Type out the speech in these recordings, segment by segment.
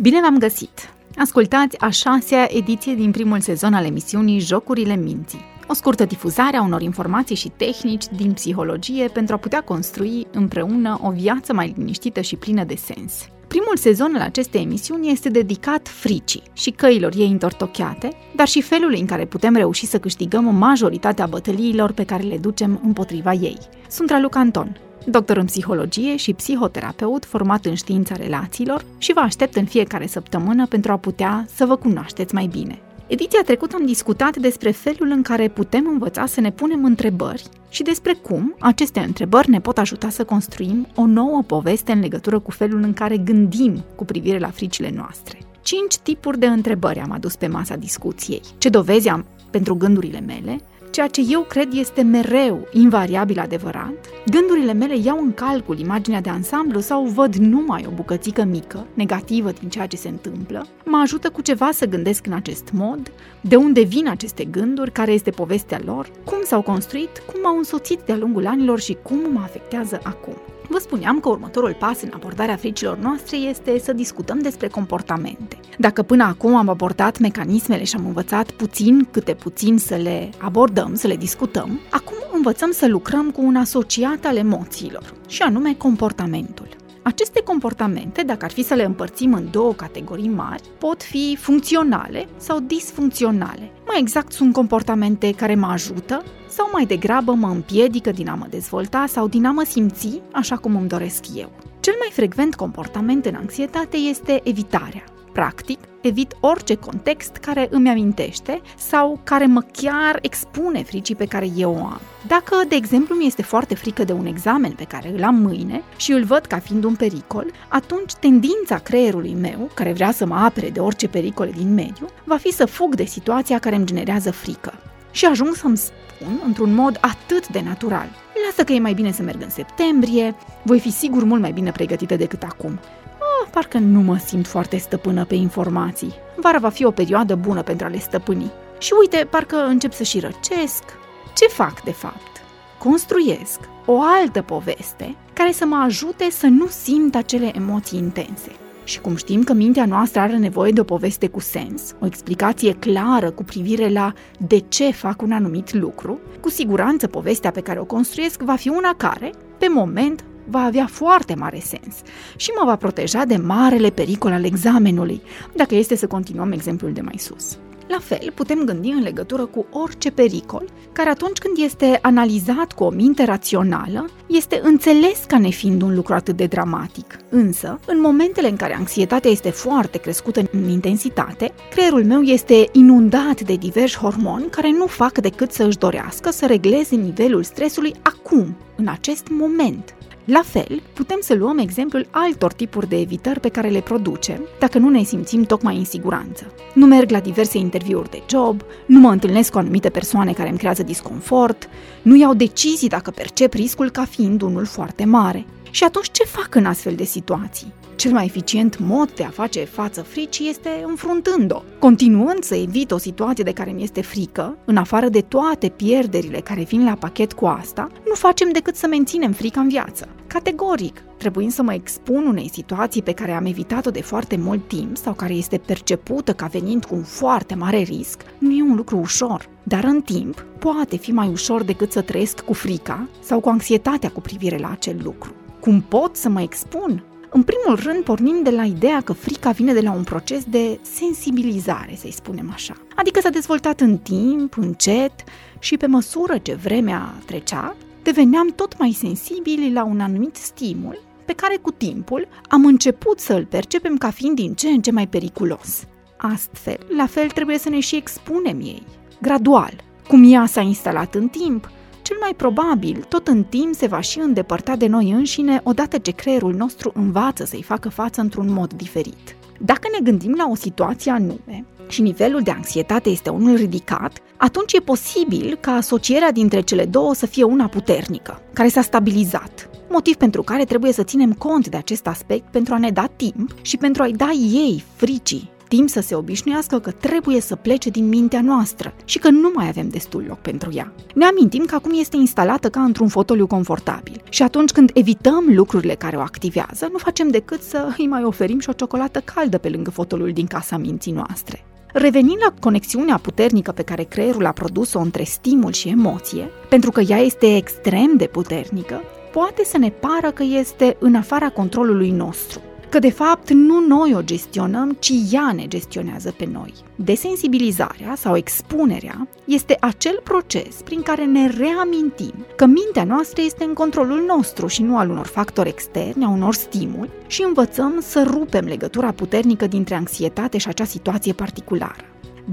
Bine v-am găsit! Ascultați a șasea ediție din primul sezon al emisiunii Jocurile Minții. O scurtă difuzare a unor informații și tehnici din psihologie pentru a putea construi împreună o viață mai liniștită și plină de sens. Primul sezon al acestei emisiuni este dedicat fricii și căilor ei întortocheate, dar și felului în care putem reuși să câștigăm majoritatea bătăliilor pe care le ducem împotriva ei. Sunt Raluca Anton, doctor în psihologie și psihoterapeut format în știința relațiilor și vă aștept în fiecare săptămână pentru a putea să vă cunoașteți mai bine. Ediția trecută am discutat despre felul în care putem învăța să ne punem întrebări și despre cum aceste întrebări ne pot ajuta să construim o nouă poveste în legătură cu felul în care gândim cu privire la fricile noastre. Cinci tipuri de întrebări am adus pe masa discuției. Ce dovezi am pentru gândurile mele, ceea ce eu cred este mereu invariabil adevărat, gândurile mele iau în calcul imaginea de ansamblu sau văd numai o bucățică mică, negativă din ceea ce se întâmplă, mă ajută cu ceva să gândesc în acest mod, de unde vin aceste gânduri, care este povestea lor, cum s-au construit, cum m-au însoțit de-a lungul anilor și cum mă afectează acum. Vă spuneam că următorul pas în abordarea fricilor noastre este să discutăm despre comportamente. Dacă până acum am abordat mecanismele și am învățat puțin câte puțin să le abordăm, să le discutăm, acum învățăm să lucrăm cu un asociat al emoțiilor, și anume comportamentul. Aceste comportamente, dacă ar fi să le împărțim în două categorii mari, pot fi funcționale sau disfuncționale. Mai exact, sunt comportamente care mă ajută sau mai degrabă mă împiedică din a mă dezvolta sau din a mă simți așa cum îmi doresc eu. Cel mai frecvent comportament în anxietate este evitarea. Practic, evit orice context care îmi amintește sau care mă chiar expune fricii pe care eu o am. Dacă, de exemplu, mi este foarte frică de un examen pe care îl am mâine și îl văd ca fiind un pericol, atunci tendința creierului meu, care vrea să mă apere de orice pericole din mediu, va fi să fug de situația care îmi generează frică. Și ajung să-mi spun, într-un mod atât de natural, lasă că e mai bine să merg în septembrie, voi fi sigur mult mai bine pregătită decât acum parcă nu mă simt foarte stăpână pe informații. Vara va fi o perioadă bună pentru a le stăpâni. Și uite, parcă încep să și răcesc. Ce fac, de fapt? Construiesc o altă poveste care să mă ajute să nu simt acele emoții intense. Și cum știm că mintea noastră are nevoie de o poveste cu sens, o explicație clară cu privire la de ce fac un anumit lucru, cu siguranță povestea pe care o construiesc va fi una care, pe moment, va avea foarte mare sens și mă va proteja de marele pericol al examenului, dacă este să continuăm exemplul de mai sus. La fel, putem gândi în legătură cu orice pericol, care atunci când este analizat cu o minte rațională, este înțeles ca nefiind un lucru atât de dramatic. Însă, în momentele în care anxietatea este foarte crescută în intensitate, creierul meu este inundat de diversi hormoni care nu fac decât să își dorească să regleze nivelul stresului acum, în acest moment. La fel, putem să luăm exemplul altor tipuri de evitări pe care le producem dacă nu ne simțim tocmai în siguranță. Nu merg la diverse interviuri de job, nu mă întâlnesc cu anumite persoane care îmi creează disconfort, nu iau decizii dacă percep riscul ca fiind unul foarte mare. Și atunci ce fac în astfel de situații? Cel mai eficient mod de a face față fricii este înfruntând-o. Continuând să evit o situație de care mi este frică, în afară de toate pierderile care vin la pachet cu asta, nu facem decât să menținem frica în viață. Categoric, trebuind să mă expun unei situații pe care am evitat-o de foarte mult timp sau care este percepută ca venind cu un foarte mare risc, nu e un lucru ușor. Dar în timp, poate fi mai ușor decât să trăiesc cu frica sau cu anxietatea cu privire la acel lucru. Cum pot să mă expun? În primul rând, pornim de la ideea că frica vine de la un proces de sensibilizare, să-i spunem așa. Adică s-a dezvoltat în timp, încet și pe măsură ce vremea trecea, deveneam tot mai sensibili la un anumit stimul pe care cu timpul am început să îl percepem ca fiind din ce în ce mai periculos. Astfel, la fel trebuie să ne și expunem ei, gradual. Cum ea s-a instalat în timp, cel mai probabil, tot în timp se va și îndepărta de noi înșine odată ce creierul nostru învață să-i facă față într-un mod diferit. Dacă ne gândim la o situație anume și nivelul de anxietate este unul ridicat, atunci e posibil ca asocierea dintre cele două să fie una puternică, care s-a stabilizat. Motiv pentru care trebuie să ținem cont de acest aspect pentru a ne da timp și pentru a-i da ei fricii timp să se obișnuiască că trebuie să plece din mintea noastră și că nu mai avem destul loc pentru ea. Ne amintim că acum este instalată ca într-un fotoliu confortabil și atunci când evităm lucrurile care o activează, nu facem decât să îi mai oferim și o ciocolată caldă pe lângă fotoliul din casa minții noastre. Revenind la conexiunea puternică pe care creierul a produs-o între stimul și emoție, pentru că ea este extrem de puternică, poate să ne pară că este în afara controlului nostru că de fapt nu noi o gestionăm, ci ea ne gestionează pe noi. Desensibilizarea sau expunerea este acel proces prin care ne reamintim că mintea noastră este în controlul nostru și nu al unor factori externi, a unor stimuli și învățăm să rupem legătura puternică dintre anxietate și acea situație particulară.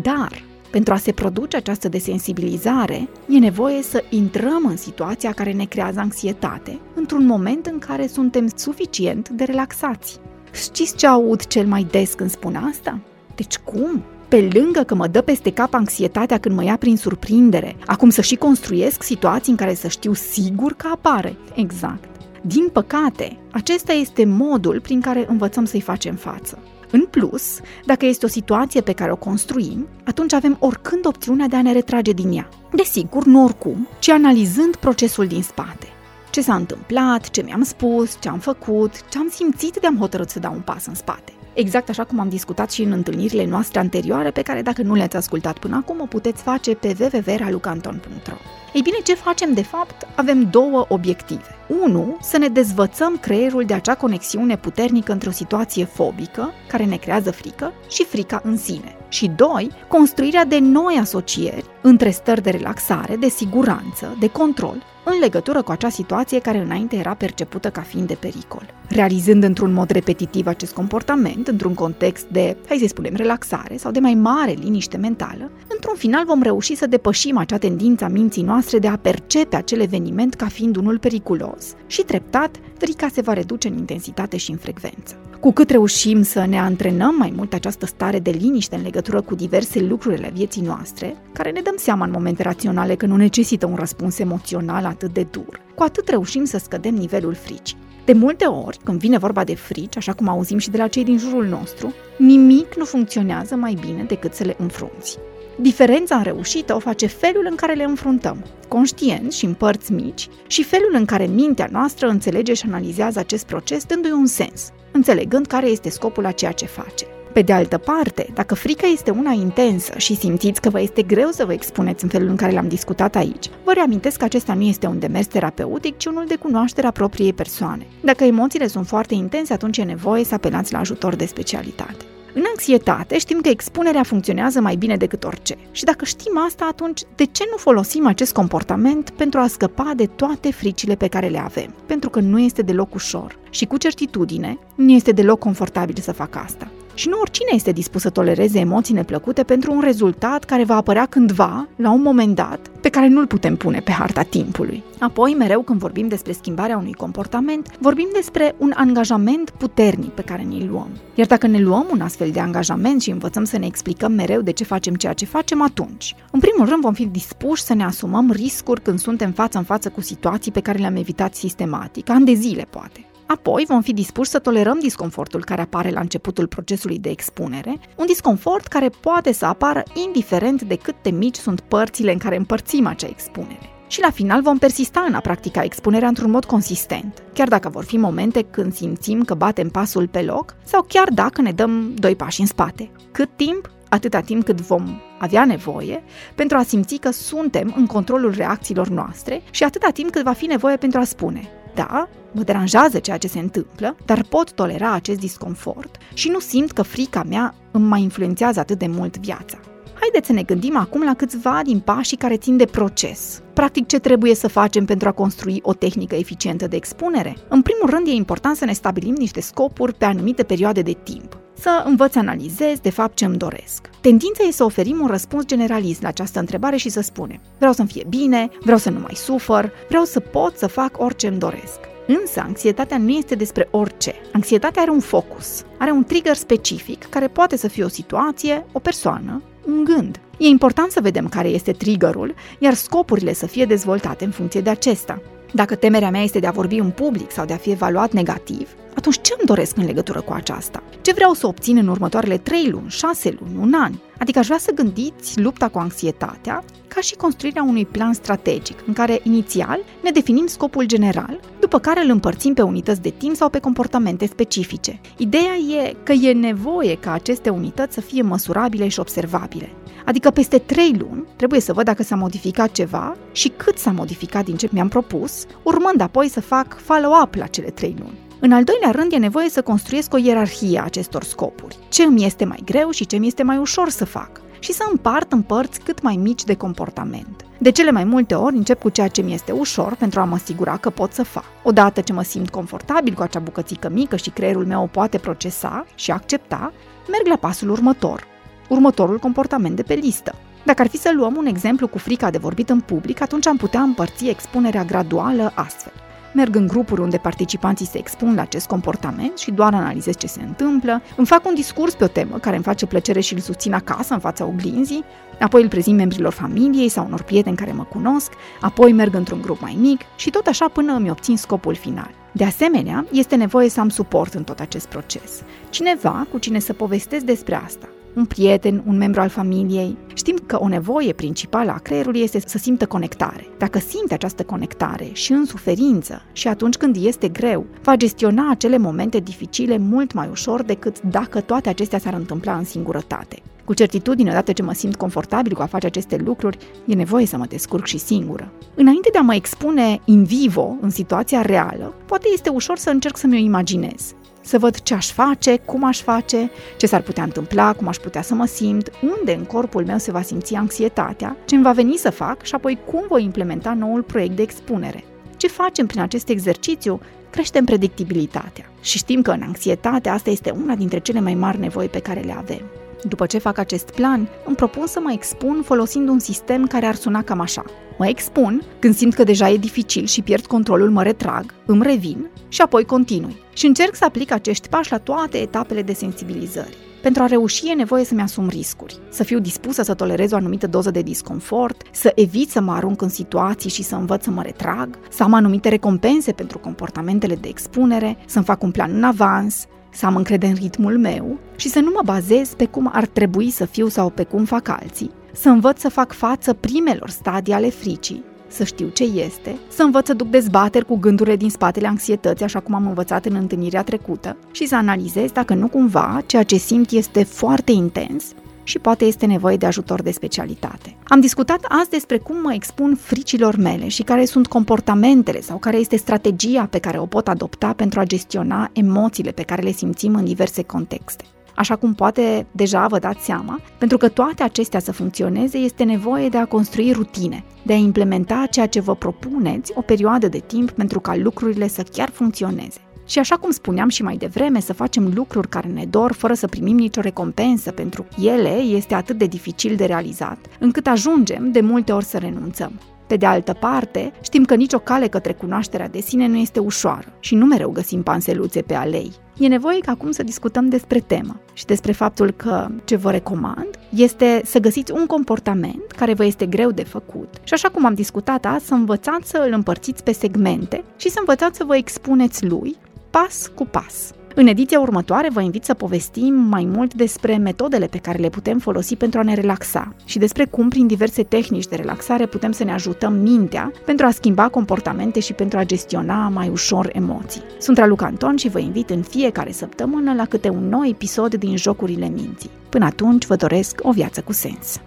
Dar pentru a se produce această desensibilizare, e nevoie să intrăm în situația care ne creează anxietate, într-un moment în care suntem suficient de relaxați. Știți ce aud cel mai des când spun asta? Deci cum? Pe lângă că mă dă peste cap anxietatea când mă ia prin surprindere, acum să și construiesc situații în care să știu sigur că apare. Exact. Din păcate, acesta este modul prin care învățăm să-i facem față. În plus, dacă este o situație pe care o construim, atunci avem oricând opțiunea de a ne retrage din ea. Desigur, nu oricum, ci analizând procesul din spate. Ce s-a întâmplat, ce mi-am spus, ce am făcut, ce am simțit de am hotărât să dau un pas în spate. Exact așa cum am discutat și în întâlnirile noastre anterioare, pe care dacă nu le-ați ascultat până acum, o puteți face pe www.ralucanton.ro. Ei bine, ce facem de fapt? Avem două obiective. Unu, să ne dezvățăm creierul de acea conexiune puternică între o situație fobică, care ne creează frică, și frica în sine. Și doi, construirea de noi asocieri între stări de relaxare, de siguranță, de control în legătură cu acea situație care înainte era percepută ca fiind de pericol. Realizând într-un mod repetitiv acest comportament, într-un context de, hai să spunem, relaxare sau de mai mare liniște mentală, într-un final vom reuși să depășim acea tendință a minții noastre de a percepe acel eveniment ca fiind unul periculos și treptat, frica se va reduce în intensitate și în frecvență. Cu cât reușim să ne antrenăm mai mult această stare de liniște în legătură cu diverse lucruri ale vieții noastre, care ne dăm seama în momente raționale că nu necesită un răspuns emoțional atât de dur, cu atât reușim să scădem nivelul fricii. De multe ori, când vine vorba de frici, așa cum auzim și de la cei din jurul nostru, nimic nu funcționează mai bine decât să le înfrunți. Diferența în reușită o face felul în care le înfruntăm, conștient și în părți mici, și felul în care mintea noastră înțelege și analizează acest proces dându-i un sens, înțelegând care este scopul a ceea ce face. Pe de altă parte, dacă frica este una intensă și simțiți că vă este greu să vă expuneți în felul în care l-am discutat aici, vă reamintesc că acesta nu este un demers terapeutic, ci unul de cunoaștere a propriei persoane. Dacă emoțiile sunt foarte intense, atunci e nevoie să apelați la ajutor de specialitate. În anxietate știm că expunerea funcționează mai bine decât orice. Și dacă știm asta, atunci de ce nu folosim acest comportament pentru a scăpa de toate fricile pe care le avem? Pentru că nu este deloc ușor și cu certitudine nu este deloc confortabil să fac asta. Și nu oricine este dispus să tolereze emoții neplăcute pentru un rezultat care va apărea cândva, la un moment dat, pe care nu-l putem pune pe harta timpului. Apoi, mereu când vorbim despre schimbarea unui comportament, vorbim despre un angajament puternic pe care ne-l luăm. Iar dacă ne luăm un astfel de angajament și învățăm să ne explicăm mereu de ce facem ceea ce facem, atunci, în primul rând, vom fi dispuși să ne asumăm riscuri când suntem față în față cu situații pe care le-am evitat sistematic, ani de zile poate. Apoi vom fi dispuși să tolerăm disconfortul care apare la începutul procesului de expunere, un disconfort care poate să apară indiferent de cât de mici sunt părțile în care împărțim acea expunere. Și la final vom persista în a practica expunerea într-un mod consistent, chiar dacă vor fi momente când simțim că batem pasul pe loc sau chiar dacă ne dăm doi pași în spate. Cât timp? Atâta timp cât vom avea nevoie pentru a simți că suntem în controlul reacțiilor noastre și atâta timp cât va fi nevoie pentru a spune da, mă deranjează ceea ce se întâmplă, dar pot tolera acest disconfort și nu simt că frica mea îmi mai influențează atât de mult viața. Haideți să ne gândim acum la câțiva din pașii care țin de proces. Practic, ce trebuie să facem pentru a construi o tehnică eficientă de expunere? În primul rând, e important să ne stabilim niște scopuri pe anumite perioade de timp să învăț să analizez de fapt ce îmi doresc. Tendința e să oferim un răspuns generalist la această întrebare și să spunem vreau să-mi fie bine, vreau să nu mai sufăr, vreau să pot să fac orice îmi doresc. Însă, anxietatea nu este despre orice. Anxietatea are un focus, are un trigger specific, care poate să fie o situație, o persoană, un gând. E important să vedem care este triggerul, iar scopurile să fie dezvoltate în funcție de acesta. Dacă temerea mea este de a vorbi în public sau de a fi evaluat negativ, atunci ce îmi doresc în legătură cu aceasta? Ce vreau să obțin în următoarele 3 luni, 6 luni, un an? Adică aș vrea să gândiți lupta cu anxietatea ca și construirea unui plan strategic, în care inițial ne definim scopul general, după care îl împărțim pe unități de timp sau pe comportamente specifice. Ideea e că e nevoie ca aceste unități să fie măsurabile și observabile. Adică peste 3 luni trebuie să văd dacă s-a modificat ceva și cât s-a modificat din ce mi-am propus, urmând apoi să fac follow-up la cele 3 luni. În al doilea rând, e nevoie să construiesc o ierarhie a acestor scopuri. Ce îmi este mai greu și ce mi este mai ușor să fac. Și să împart în părți cât mai mici de comportament. De cele mai multe ori încep cu ceea ce mi este ușor pentru a mă asigura că pot să fac. Odată ce mă simt confortabil cu acea bucățică mică și creierul meu o poate procesa și accepta, merg la pasul următor, următorul comportament de pe listă. Dacă ar fi să luăm un exemplu cu frica de vorbit în public, atunci am putea împărți expunerea graduală astfel. Merg în grupuri unde participanții se expun la acest comportament și doar analizez ce se întâmplă, îmi fac un discurs pe o temă care îmi face plăcere și îl susțin acasă în fața oglinzii, apoi îl prezint membrilor familiei sau unor prieteni care mă cunosc, apoi merg într-un grup mai mic și tot așa până îmi obțin scopul final. De asemenea, este nevoie să am suport în tot acest proces. Cineva cu cine să povestesc despre asta, un prieten, un membru al familiei. Știm că o nevoie principală a creierului este să simtă conectare. Dacă simte această conectare și în suferință și atunci când este greu, va gestiona acele momente dificile mult mai ușor decât dacă toate acestea s-ar întâmpla în singurătate. Cu certitudine, odată ce mă simt confortabil cu a face aceste lucruri, e nevoie să mă descurc și singură. Înainte de a mă expune in vivo, în situația reală, poate este ușor să încerc să mi-o imaginez să văd ce aș face, cum aș face, ce s-ar putea întâmpla, cum aș putea să mă simt, unde în corpul meu se va simți anxietatea, ce îmi va veni să fac și apoi cum voi implementa noul proiect de expunere. Ce facem prin acest exercițiu? Creștem predictibilitatea. Și știm că în anxietate asta este una dintre cele mai mari nevoi pe care le avem. După ce fac acest plan, îmi propun să mă expun folosind un sistem care ar suna cam așa. Mă expun, când simt că deja e dificil și pierd controlul, mă retrag, îmi revin și apoi continui. Și încerc să aplic acești pași la toate etapele de sensibilizări. Pentru a reuși e nevoie să-mi asum riscuri, să fiu dispusă să tolerez o anumită doză de disconfort, să evit să mă arunc în situații și să învăț să mă retrag, să am anumite recompense pentru comportamentele de expunere, să-mi fac un plan în avans, să am încredere în ritmul meu și să nu mă bazez pe cum ar trebui să fiu sau pe cum fac alții, să învăț să fac față primelor stadii ale fricii, să știu ce este, să învăț să duc dezbateri cu gândurile din spatele anxietății, așa cum am învățat în întâlnirea trecută, și să analizez dacă nu cumva ceea ce simt este foarte intens și poate este nevoie de ajutor de specialitate. Am discutat azi despre cum mă expun fricilor mele și care sunt comportamentele sau care este strategia pe care o pot adopta pentru a gestiona emoțiile pe care le simțim în diverse contexte. Așa cum poate deja vă dați seama, pentru că toate acestea să funcționeze este nevoie de a construi rutine, de a implementa ceea ce vă propuneți o perioadă de timp pentru ca lucrurile să chiar funcționeze. Și așa cum spuneam și mai devreme, să facem lucruri care ne dor fără să primim nicio recompensă pentru ele este atât de dificil de realizat, încât ajungem de multe ori să renunțăm. Pe de altă parte, știm că nicio cale către cunoașterea de sine nu este ușoară și nu mereu găsim panseluțe pe alei. E nevoie ca acum să discutăm despre temă și despre faptul că ce vă recomand este să găsiți un comportament care vă este greu de făcut și așa cum am discutat azi, să învățați să îl împărțiți pe segmente și să învățați să vă expuneți lui pas cu pas. În ediția următoare vă invit să povestim mai mult despre metodele pe care le putem folosi pentru a ne relaxa și despre cum prin diverse tehnici de relaxare putem să ne ajutăm mintea pentru a schimba comportamente și pentru a gestiona mai ușor emoții. Sunt Raluca Anton și vă invit în fiecare săptămână la câte un nou episod din Jocurile Minții. Până atunci vă doresc o viață cu sens.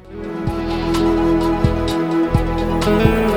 thank you